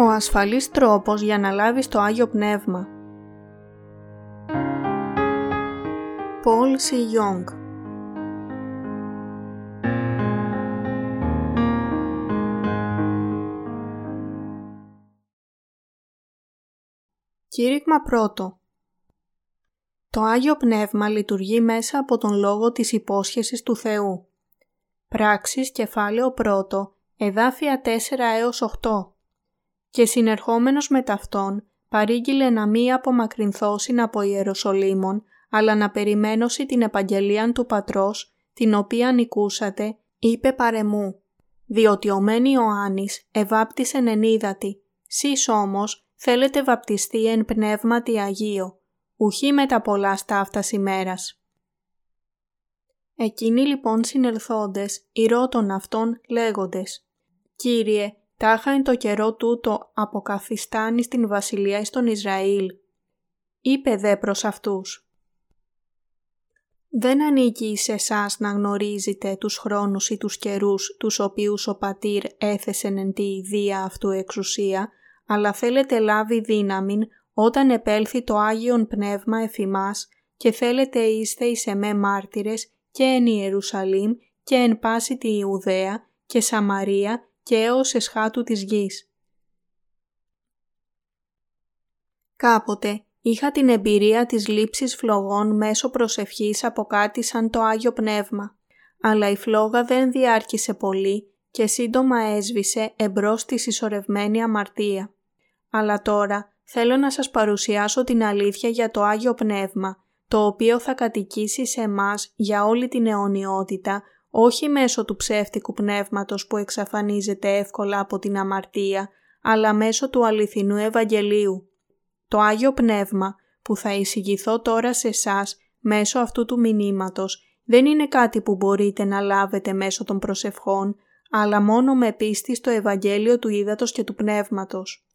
Ο ασφαλής τρόπος για να λάβεις το Άγιο Πνεύμα Paul C. Young Κήρυγμα πρώτο Το Άγιο Πνεύμα λειτουργεί μέσα από τον λόγο της υπόσχεσης του Θεού. Πράξεις κεφάλαιο πρώτο, εδάφια 4 έως 8 και συνερχόμενος με ταυτόν παρήγγειλε να μη απομακρυνθώσιν από Ιεροσολύμων, αλλά να περιμένωσι την επαγγελία του Πατρός, την οποία νικούσατε, είπε παρεμού. Διότι ο μεν Ιωάννης ευάπτισεν εν ύδατη, σεις όμως θέλετε βαπτιστεί εν πνεύματι Αγίο, ουχή με τα πολλά στάφτα ημέρας. Εκείνοι λοιπόν συνελθόντες, ηρώτων αυτών λέγοντες «Κύριε, τάχα εν το καιρό τούτο αποκαθιστάνει στην βασιλεία εις τον Ισραήλ. Είπε δε προς αυτούς. Δεν ανήκει σε εσάς να γνωρίζετε τους χρόνους ή τους καιρούς τους οποίους ο πατήρ έθεσεν εν τη ιδία αυτού εξουσία, αλλά θέλετε λάβει δύναμην όταν επέλθει το Άγιον Πνεύμα εφημάς και θέλετε είστε εις εμέ μάρτυρες και εν Ιερουσαλήμ και εν πάση τη Ιουδαία και Σαμαρία και έως εσχάτου της γης. Κάποτε είχα την εμπειρία της λήψης φλογών μέσω προσευχής από κάτι σαν το Άγιο Πνεύμα, αλλά η φλόγα δεν διάρκησε πολύ και σύντομα έσβησε εμπρός στη συσσωρευμένη αμαρτία. Αλλά τώρα θέλω να σας παρουσιάσω την αλήθεια για το Άγιο Πνεύμα, το οποίο θα κατοικήσει σε εμάς για όλη την αιωνιότητα όχι μέσω του ψεύτικου πνεύματος που εξαφανίζεται εύκολα από την αμαρτία, αλλά μέσω του αληθινού Ευαγγελίου. Το Άγιο Πνεύμα που θα εισηγηθώ τώρα σε εσάς μέσω αυτού του μηνύματος δεν είναι κάτι που μπορείτε να λάβετε μέσω των προσευχών, αλλά μόνο με πίστη στο Ευαγγέλιο του Ήδατος και του Πνεύματος.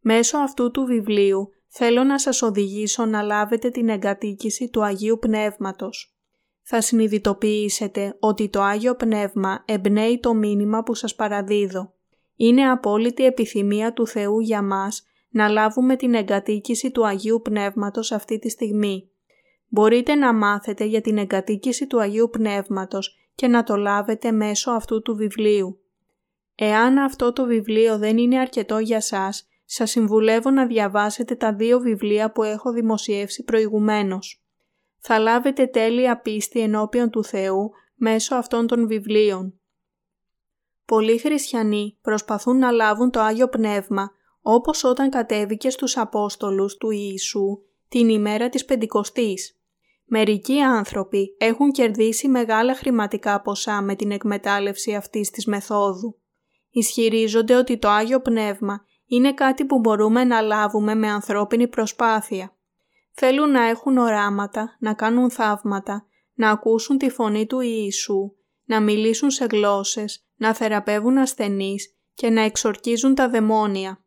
Μέσω αυτού του βιβλίου θέλω να σας οδηγήσω να λάβετε την εγκατοίκηση του Αγίου Πνεύματος θα συνειδητοποιήσετε ότι το Άγιο Πνεύμα εμπνέει το μήνυμα που σας παραδίδω. Είναι απόλυτη επιθυμία του Θεού για μας να λάβουμε την εγκατοίκηση του Αγίου Πνεύματος αυτή τη στιγμή. Μπορείτε να μάθετε για την εγκατοίκηση του Αγίου Πνεύματος και να το λάβετε μέσω αυτού του βιβλίου. Εάν αυτό το βιβλίο δεν είναι αρκετό για σας, σας συμβουλεύω να διαβάσετε τα δύο βιβλία που έχω δημοσιεύσει προηγουμένως θα λάβετε τέλεια πίστη ενώπιον του Θεού μέσω αυτών των βιβλίων. Πολλοί χριστιανοί προσπαθούν να λάβουν το Άγιο Πνεύμα όπως όταν κατέβηκε στους Απόστολους του Ιησού την ημέρα της Πεντηκοστής. Μερικοί άνθρωποι έχουν κερδίσει μεγάλα χρηματικά ποσά με την εκμετάλλευση αυτής της μεθόδου. Ισχυρίζονται ότι το Άγιο Πνεύμα είναι κάτι που μπορούμε να λάβουμε με ανθρώπινη προσπάθεια. Θέλουν να έχουν οράματα, να κάνουν θαύματα, να ακούσουν τη φωνή του Ιησού, να μιλήσουν σε γλώσσες, να θεραπεύουν ασθενείς και να εξορκίζουν τα δαιμόνια.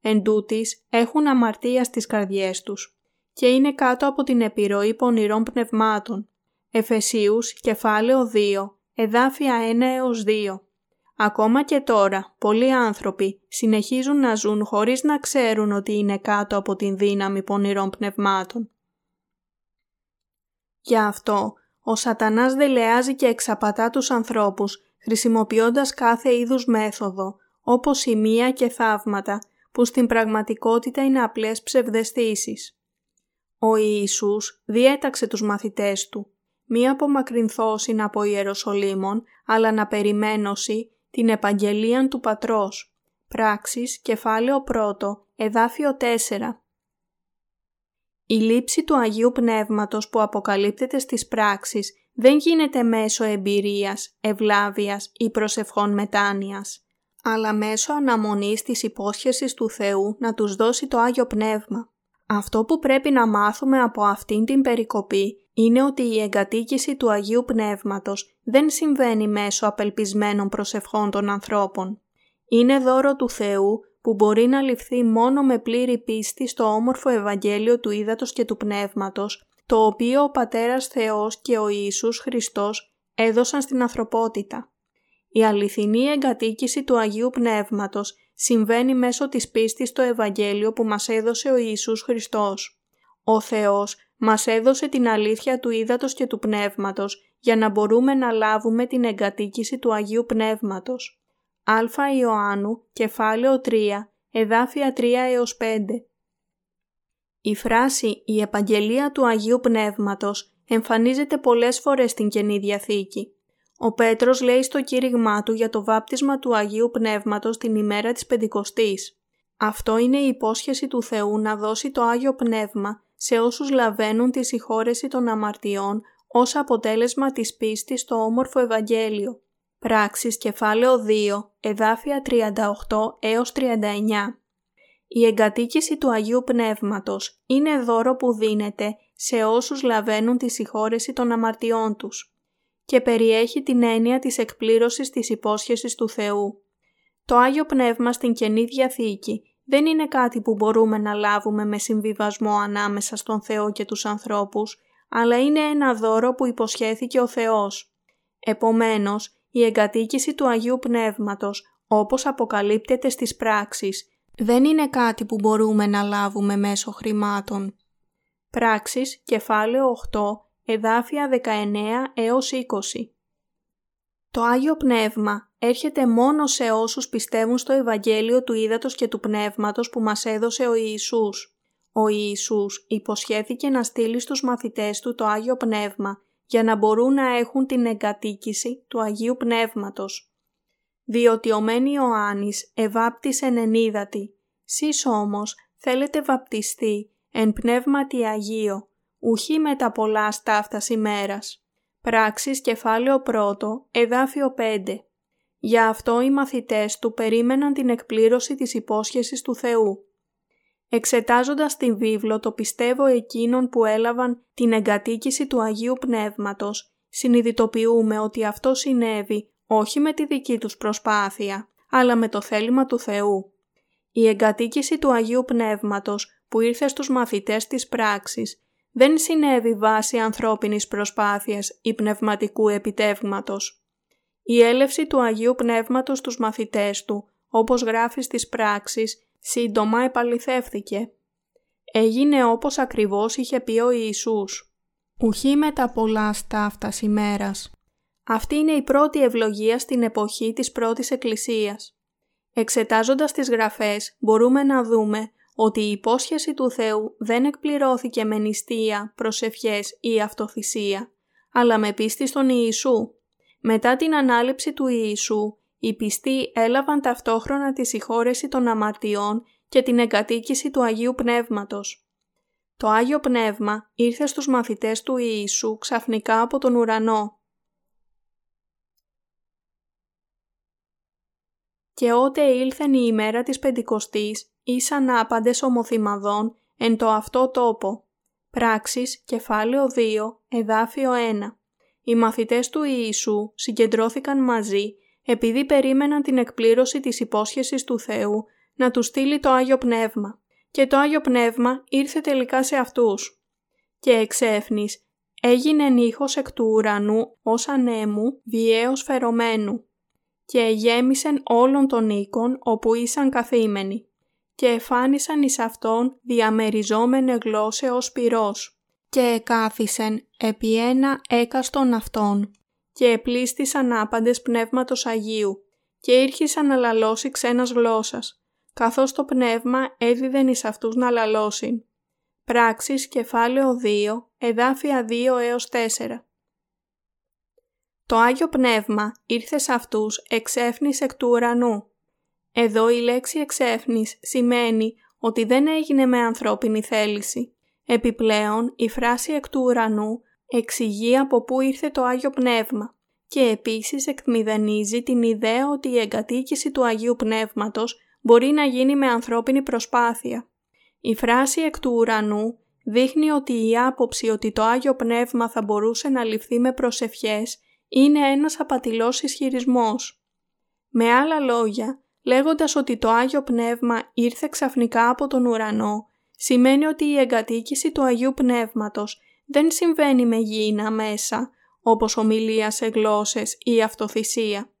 Εν τούτης, έχουν αμαρτία στις καρδιές τους και είναι κάτω από την επιρροή πονηρών πνευμάτων. Εφεσίους, κεφάλαιο 2, εδάφια 1 έως 2. Ακόμα και τώρα, πολλοί άνθρωποι συνεχίζουν να ζουν χωρίς να ξέρουν ότι είναι κάτω από την δύναμη πονηρών πνευμάτων. Γι' αυτό, ο σατανάς δελεάζει και εξαπατά τους ανθρώπους, χρησιμοποιώντας κάθε είδους μέθοδο, όπως η μία και θαύματα, που στην πραγματικότητα είναι απλές ψευδεστήσεις. Ο Ιησούς διέταξε τους μαθητές του, μη απομακρυνθώσιν από Ιεροσολύμων, αλλά να περιμένωση την Επαγγελία του Πατρός. Πράξεις, κεφάλαιο 1, εδάφιο 4. Η λήψη του Αγίου Πνεύματος που αποκαλύπτεται στις πράξεις δεν γίνεται μέσω εμπειρίας, ευλάβειας ή προσευχών μετάνοιας, αλλά μέσω αναμονής της υπόσχεσης του Θεού να τους δώσει το Άγιο Πνεύμα. Αυτό που πρέπει να μάθουμε από αυτήν την περικοπή είναι ότι η εγκατοίκηση του Αγίου Πνεύματος δεν συμβαίνει μέσω απελπισμένων προσευχών των ανθρώπων. Είναι δώρο του Θεού που μπορεί να ληφθεί μόνο με πλήρη πίστη στο όμορφο Ευαγγέλιο του Ήδατος και του Πνεύματος, το οποίο ο Πατέρας Θεός και ο Ιησούς Χριστός έδωσαν στην ανθρωπότητα. Η αληθινή εγκατοίκηση του Αγίου Πνεύματος συμβαίνει μέσω της πίστης στο Ευαγγέλιο που μας έδωσε ο Ιησούς Χριστός. Ο Θεός μας έδωσε την αλήθεια του ύδατος και του πνεύματος για να μπορούμε να λάβουμε την εγκατοίκηση του Αγίου Πνεύματος. Α Ιωάννου, κεφάλαιο 3, εδάφια 3 έως 5. Η φράση «Η Επαγγελία του Αγίου Πνεύματος» εμφανίζεται πολλές φορές στην Καινή Διαθήκη. Ο Πέτρος λέει στο κήρυγμά του για το βάπτισμα του Αγίου Πνεύματος την ημέρα της Πεντηκοστής. Αυτό είναι η υπόσχεση του Θεού να δώσει το Άγιο Πνεύμα σε όσους λαβαίνουν τη συγχώρεση των αμαρτιών ως αποτέλεσμα της πίστης στο όμορφο Ευαγγέλιο. Πράξεις κεφάλαιο 2, εδάφια 38 έως 39. Η εγκατοίκηση του Αγίου Πνεύματος είναι δώρο που δίνεται σε όσους λαβαίνουν τη συγχώρεση των αμαρτιών τους και περιέχει την έννοια της εκπλήρωσης της υπόσχεσης του Θεού. Το Άγιο Πνεύμα στην Καινή Διαθήκη δεν είναι κάτι που μπορούμε να λάβουμε με συμβιβασμό ανάμεσα στον Θεό και τους ανθρώπους, αλλά είναι ένα δώρο που υποσχέθηκε ο Θεός. Επομένως, η εγκατοίκηση του Αγίου Πνεύματος, όπως αποκαλύπτεται στις πράξεις, δεν είναι κάτι που μπορούμε να λάβουμε μέσω χρημάτων. Πράξεις, κεφάλαιο 8, εδάφια 19 έως 20 Το Άγιο Πνεύμα έρχεται μόνο σε όσους πιστεύουν στο Ευαγγέλιο του Ήδατος και του Πνεύματος που μας έδωσε ο Ιησούς. Ο Ιησούς υποσχέθηκε να στείλει στους μαθητές του το Άγιο Πνεύμα για να μπορούν να έχουν την εγκατοίκηση του Αγίου Πνεύματος. Διότι ο Μεν Ιωάννης ευάπτησε ενίδατη, σεις όμως θέλετε βαπτιστεί εν πνεύματι Αγίο, ουχή με τα πολλά στάφτας ημέρας. Πράξεις κεφάλαιο 1, εδάφιο 5. Γι' αυτό οι μαθητές του περίμεναν την εκπλήρωση της υπόσχεσης του Θεού. Εξετάζοντας τη βίβλο το πιστεύω εκείνων που έλαβαν την εγκατοίκηση του Αγίου Πνεύματος, συνειδητοποιούμε ότι αυτό συνέβη όχι με τη δική τους προσπάθεια, αλλά με το θέλημα του Θεού. Η εγκατοίκηση του Αγίου Πνεύματος που ήρθε στους μαθητές της πράξης δεν συνέβη βάσει ανθρώπινης προσπάθειας ή πνευματικού επιτεύγματος. Η έλευση του Αγίου Πνεύματος στους μαθητές του, όπως γράφει στις πράξεις, σύντομα επαληθεύθηκε. Έγινε όπως ακριβώς είχε πει ο Ιησούς. Ουχή με τα πολλά στάφτα ημέρας. Αυτή είναι η πρώτη ευλογία στην εποχή της πρώτης Εκκλησίας. Εξετάζοντας τις γραφές μπορούμε να δούμε ότι η υπόσχεση του Θεού δεν εκπληρώθηκε με νηστεία, προσευχές ή αυτοθυσία, αλλά με πίστη στον Ιησού. Μετά την ανάληψη του Ιησού, οι πιστοί έλαβαν ταυτόχρονα τη συγχώρεση των αμαρτιών και την εγκατοίκηση του Αγίου Πνεύματος. Το Άγιο Πνεύμα ήρθε στους μαθητές του Ιησού ξαφνικά από τον ουρανό. Και ότε ήλθεν η ημέρα της Πεντηκοστής, ήσαν άπαντες ομοθυμαδών εν το αυτό τόπο. Πράξεις, κεφάλαιο 2, εδάφιο 1. Οι μαθητές του Ιησού συγκεντρώθηκαν μαζί επειδή περίμεναν την εκπλήρωση της υπόσχεσης του Θεού να τους στείλει το Άγιο Πνεύμα. Και το Άγιο Πνεύμα ήρθε τελικά σε αυτούς. Και εξέφνης έγινε ήχος εκ του ουρανού ως ανέμου βιαίως φερωμένου και γέμισεν όλων των οίκων όπου ήσαν καθήμενοι και εφάνισαν εις αυτόν διαμεριζόμενε γλώσσες ως πυρός και εκάθισεν επί ένα έκαστον αυτών και επλήστησαν άπαντες πνεύματος Αγίου και ήρχισαν να λαλώσει ξένας γλώσσας, καθώς το πνεύμα έδιδεν εις αυτούς να λαλώσουν. Πράξεις κεφάλαιο 2, εδάφια 2 έως 4. Το Άγιο Πνεύμα ήρθε σε αυτούς εξέφνης εκ του ουρανού. Εδώ η λέξη εξέφνης σημαίνει ότι δεν έγινε με ανθρώπινη θέληση. Επιπλέον, η φράση εκ του ουρανού εξηγεί από πού ήρθε το Άγιο Πνεύμα και επίσης εκμηδενίζει την ιδέα ότι η εγκατοίκηση του Αγίου Πνεύματος μπορεί να γίνει με ανθρώπινη προσπάθεια. Η φράση εκ του ουρανού δείχνει ότι η άποψη ότι το Άγιο Πνεύμα θα μπορούσε να ληφθεί με προσευχές είναι ένας απατηλός ισχυρισμός. Με άλλα λόγια, λέγοντας ότι το Άγιο Πνεύμα ήρθε ξαφνικά από τον ουρανό, σημαίνει ότι η εγκατοίκηση του Αγίου Πνεύματος δεν συμβαίνει με γήινα μέσα, όπως ομιλίας σε γλώσσες ή αυτοθυσία.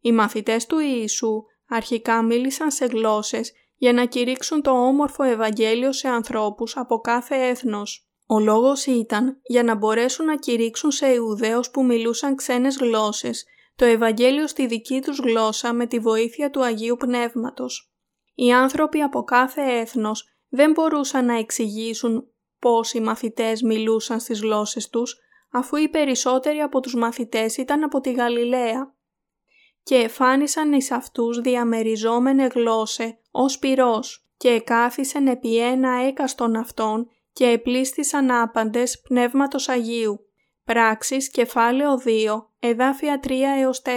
Οι μαθητές του Ιησού Αρχικά μίλησαν σε γλώσσες για να κηρύξουν το όμορφο Ευαγγέλιο σε ανθρώπους από κάθε έθνος. Ο λόγος ήταν για να μπορέσουν να κηρύξουν σε Ιουδαίους που μιλούσαν ξένες γλώσσες το Ευαγγέλιο στη δική τους γλώσσα με τη βοήθεια του Αγίου Πνεύματος. Οι άνθρωποι από κάθε έθνος δεν μπορούσαν να εξηγήσουν πώς οι μαθητές μιλούσαν στις γλώσσες τους, αφού οι περισσότεροι από τους μαθητές ήταν από τη Γαλιλαία και εφάνισαν εις αυτούς διαμεριζόμενε γλώσσε ως πυρός και εκάθισαν επί ένα έκαστον αυτών και επλήστησαν άπαντες πνεύματος Αγίου. Πράξεις κεφάλαιο 2, εδάφια 3 έως 4.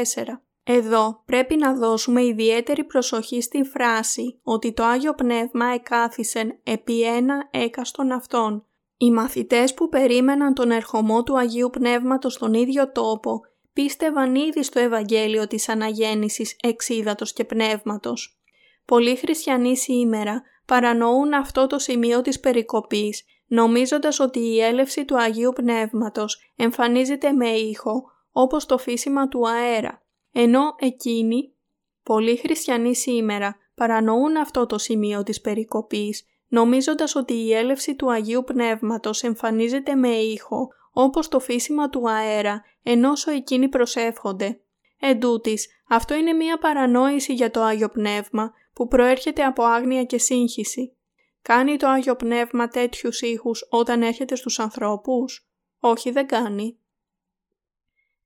Εδώ πρέπει να δώσουμε ιδιαίτερη προσοχή στην φράση ότι το Άγιο Πνεύμα εκάθισεν επί ένα έκαστον αυτών. Οι μαθητές που περίμεναν τον ερχομό του Αγίου Πνεύματος στον ίδιο τόπο πίστευαν ήδη στο Ευαγγέλιο της Αναγέννησης εξίδατος και πνεύματος. Πολλοί χριστιανοί σήμερα παρανοούν αυτό το σημείο της περικοπής, νομίζοντας ότι η έλευση του Αγίου Πνεύματος εμφανίζεται με ήχο, όπως το φύσιμα του αέρα, ενώ εκείνοι, πολλοί χριστιανοί σήμερα, παρανοούν αυτό το σημείο της περικοπής, νομίζοντας ότι η έλευση του Αγίου Πνεύματος εμφανίζεται με ήχο, όπως το φύσιμα του αέρα, ενώ εκείνοι προσεύχονται. Εν τούτης, αυτό είναι μία παρανόηση για το Άγιο Πνεύμα που προέρχεται από άγνοια και σύγχυση. Κάνει το Άγιο Πνεύμα τέτοιους ήχους όταν έρχεται στους ανθρώπους; Όχι δεν κάνει.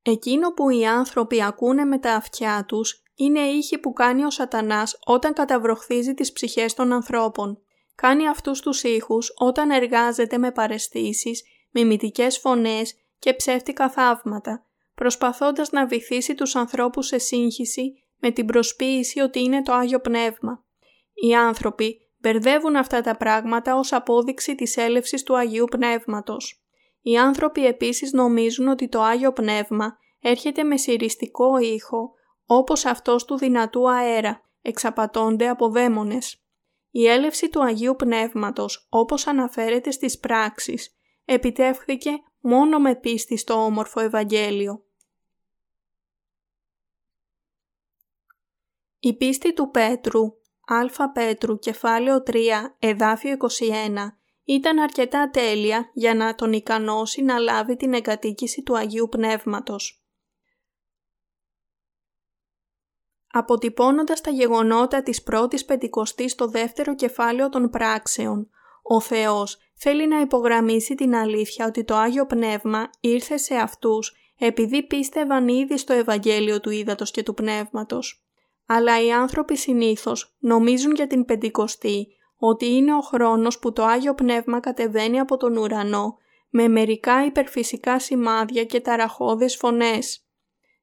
Εκείνο που οι άνθρωποι ακούνε με τα αυτιά τους είναι ήχοι που κάνει ο σατανάς όταν καταβροχθίζει τις ψυχές των ανθρώπων. Κάνει αυτούς τους ήχους όταν εργάζεται με παρεστήσεις, μιμητικές φωνές και ψεύτικα θαύματα, προσπαθώντας να βυθίσει τους ανθρώπους σε σύγχυση με την προσποίηση ότι είναι το Άγιο Πνεύμα. Οι άνθρωποι μπερδεύουν αυτά τα πράγματα ως απόδειξη της έλευσης του Αγίου Πνεύματος. Οι άνθρωποι επίσης νομίζουν ότι το Άγιο Πνεύμα έρχεται με συριστικό ήχο όπως αυτός του δυνατού αέρα, εξαπατώνται από δαίμονες. Η έλευση του Αγίου Πνεύματος, όπως αναφέρεται στις πράξεις, επιτεύχθηκε μόνο με πίστη στο όμορφο Ευαγγέλιο. Η πίστη του Πέτρου, Α Πέτρου, κεφάλαιο 3, εδάφιο 21, ήταν αρκετά τέλεια για να τον ικανώσει να λάβει την εγκατοίκηση του Αγίου Πνεύματος. Αποτυπώνοντας τα γεγονότα της πρώτης πεντηκοστής στο δεύτερο κεφάλαιο των πράξεων, ο Θεός θέλει να υπογραμμίσει την αλήθεια ότι το Άγιο Πνεύμα ήρθε σε αυτούς επειδή πίστευαν ήδη στο Ευαγγέλιο του Ήδατος και του Πνεύματος. Αλλά οι άνθρωποι συνήθως νομίζουν για την Πεντηκοστή ότι είναι ο χρόνος που το Άγιο Πνεύμα κατεβαίνει από τον ουρανό με μερικά υπερφυσικά σημάδια και ταραχώδες φωνές.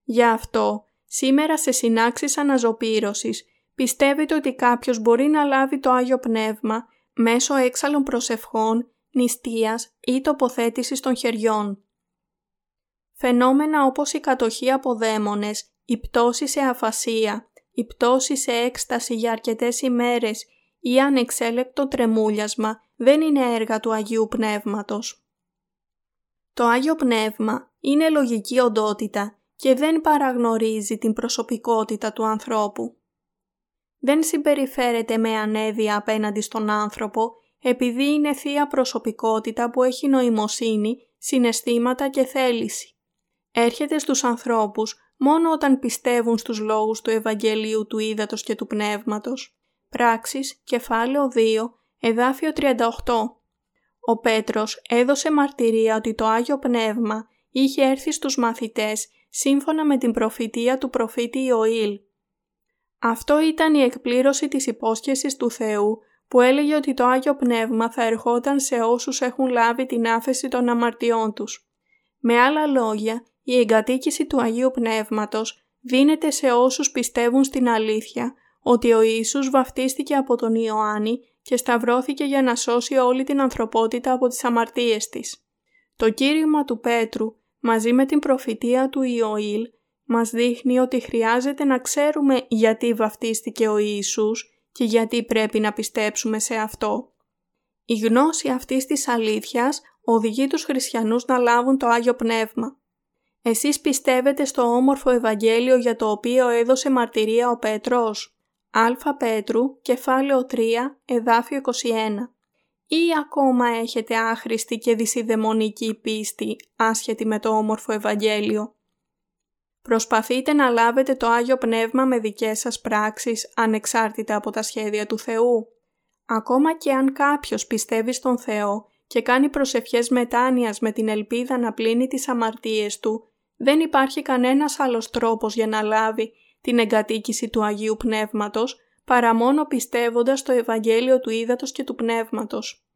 Γι' αυτό, σήμερα σε συνάξεις αναζωπήρωσης, πιστεύετε ότι κάποιος μπορεί να λάβει το Άγιο Πνεύμα μέσω έξαλλων προσευχών, νηστείας ή τοποθέτησης των χεριών. Φαινόμενα όπως η κατοχή από δαίμονες, η πτώση σε αφασία, η πτώση σε έκσταση για αρκετές ημέρες ή ανεξέλεκτο τρεμούλιασμα δεν είναι έργα του Αγίου Πνεύματος. Το Άγιο Πνεύμα είναι λογική οντότητα και δεν παραγνωρίζει την προσωπικότητα του ανθρώπου. Δεν συμπεριφέρεται με ανέδεια απέναντι στον άνθρωπο επειδή είναι θεία προσωπικότητα που έχει νοημοσύνη, συναισθήματα και θέληση. Έρχεται στους ανθρώπους μόνο όταν πιστεύουν στους λόγους του Ευαγγελίου του Ήδατος και του Πνεύματος. Πράξεις, κεφάλαιο 2, εδάφιο 38. Ο Πέτρος έδωσε μαρτυρία ότι το Άγιο Πνεύμα είχε έρθει στους μαθητές σύμφωνα με την προφητεία του προφήτη Ιωήλ. Αυτό ήταν η εκπλήρωση της υπόσχεσης του Θεού που έλεγε ότι το Άγιο Πνεύμα θα ερχόταν σε όσους έχουν λάβει την άφεση των αμαρτιών τους. Με άλλα λόγια, η εγκατοίκηση του Αγίου Πνεύματος δίνεται σε όσους πιστεύουν στην αλήθεια ότι ο Ιησούς βαφτίστηκε από τον Ιωάννη και σταυρώθηκε για να σώσει όλη την ανθρωπότητα από τις αμαρτίες της. Το κήρυγμα του Πέτρου μαζί με την προφητεία του Ιωήλ μας δείχνει ότι χρειάζεται να ξέρουμε γιατί βαφτίστηκε ο Ιησούς και γιατί πρέπει να πιστέψουμε σε Αυτό. Η γνώση αυτής της αλήθειας οδηγεί τους χριστιανούς να λάβουν το Άγιο Πνεύμα. Εσείς πιστεύετε στο όμορφο Ευαγγέλιο για το οποίο έδωσε μαρτυρία ο Πέτρος; Α Πέτρου, κεφάλαιο 3, εδάφιο 21. Ή ακόμα έχετε άχρηστη και δυσιδαιμονική πίστη, άσχετη με το όμορφο Ευαγγέλιο; Προσπαθείτε να λάβετε το Άγιο Πνεύμα με δικές σας πράξεις, ανεξάρτητα από τα σχέδια του Θεού. Ακόμα και αν κάποιος πιστεύει στον Θεό και κάνει προσευχές μετάνοιας με την ελπίδα να πλύνει τις αμαρτίες του, δεν υπάρχει κανένας άλλος τρόπος για να λάβει την εγκατοίκηση του Αγίου Πνεύματος, παρά μόνο πιστεύοντας το Ευαγγέλιο του Ήδατος και του Πνεύματος.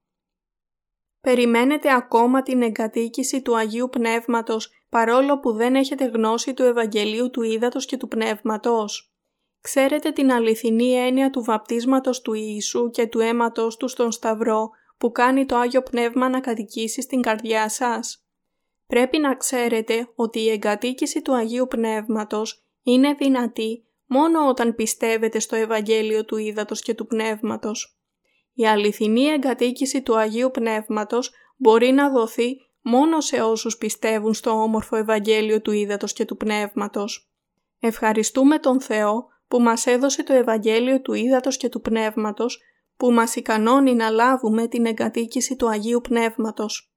Περιμένετε ακόμα την εγκατοίκηση του Αγίου Πνεύματος παρόλο που δεν έχετε γνώση του Ευαγγελίου του Ήδατος και του Πνεύματος. Ξέρετε την αληθινή έννοια του βαπτίσματος του Ιησού και του αίματος του στον Σταυρό που κάνει το Άγιο Πνεύμα να κατοικήσει στην καρδιά σας. Πρέπει να ξέρετε ότι η εγκατοίκηση του Αγίου Πνεύματος είναι δυνατή μόνο όταν πιστεύετε στο Ευαγγέλιο του Ήδατος και του Πνεύματος. Η αληθινή εγκατοίκηση του Αγίου Πνεύματος μπορεί να δοθεί μόνο σε όσους πιστεύουν στο όμορφο Ευαγγέλιο του Ήδατος και του Πνεύματος. Ευχαριστούμε τον Θεό που μας έδωσε το Ευαγγέλιο του Ήδατος και του Πνεύματος που μας ικανώνει να λάβουμε την εγκατοίκηση του Αγίου Πνεύματος.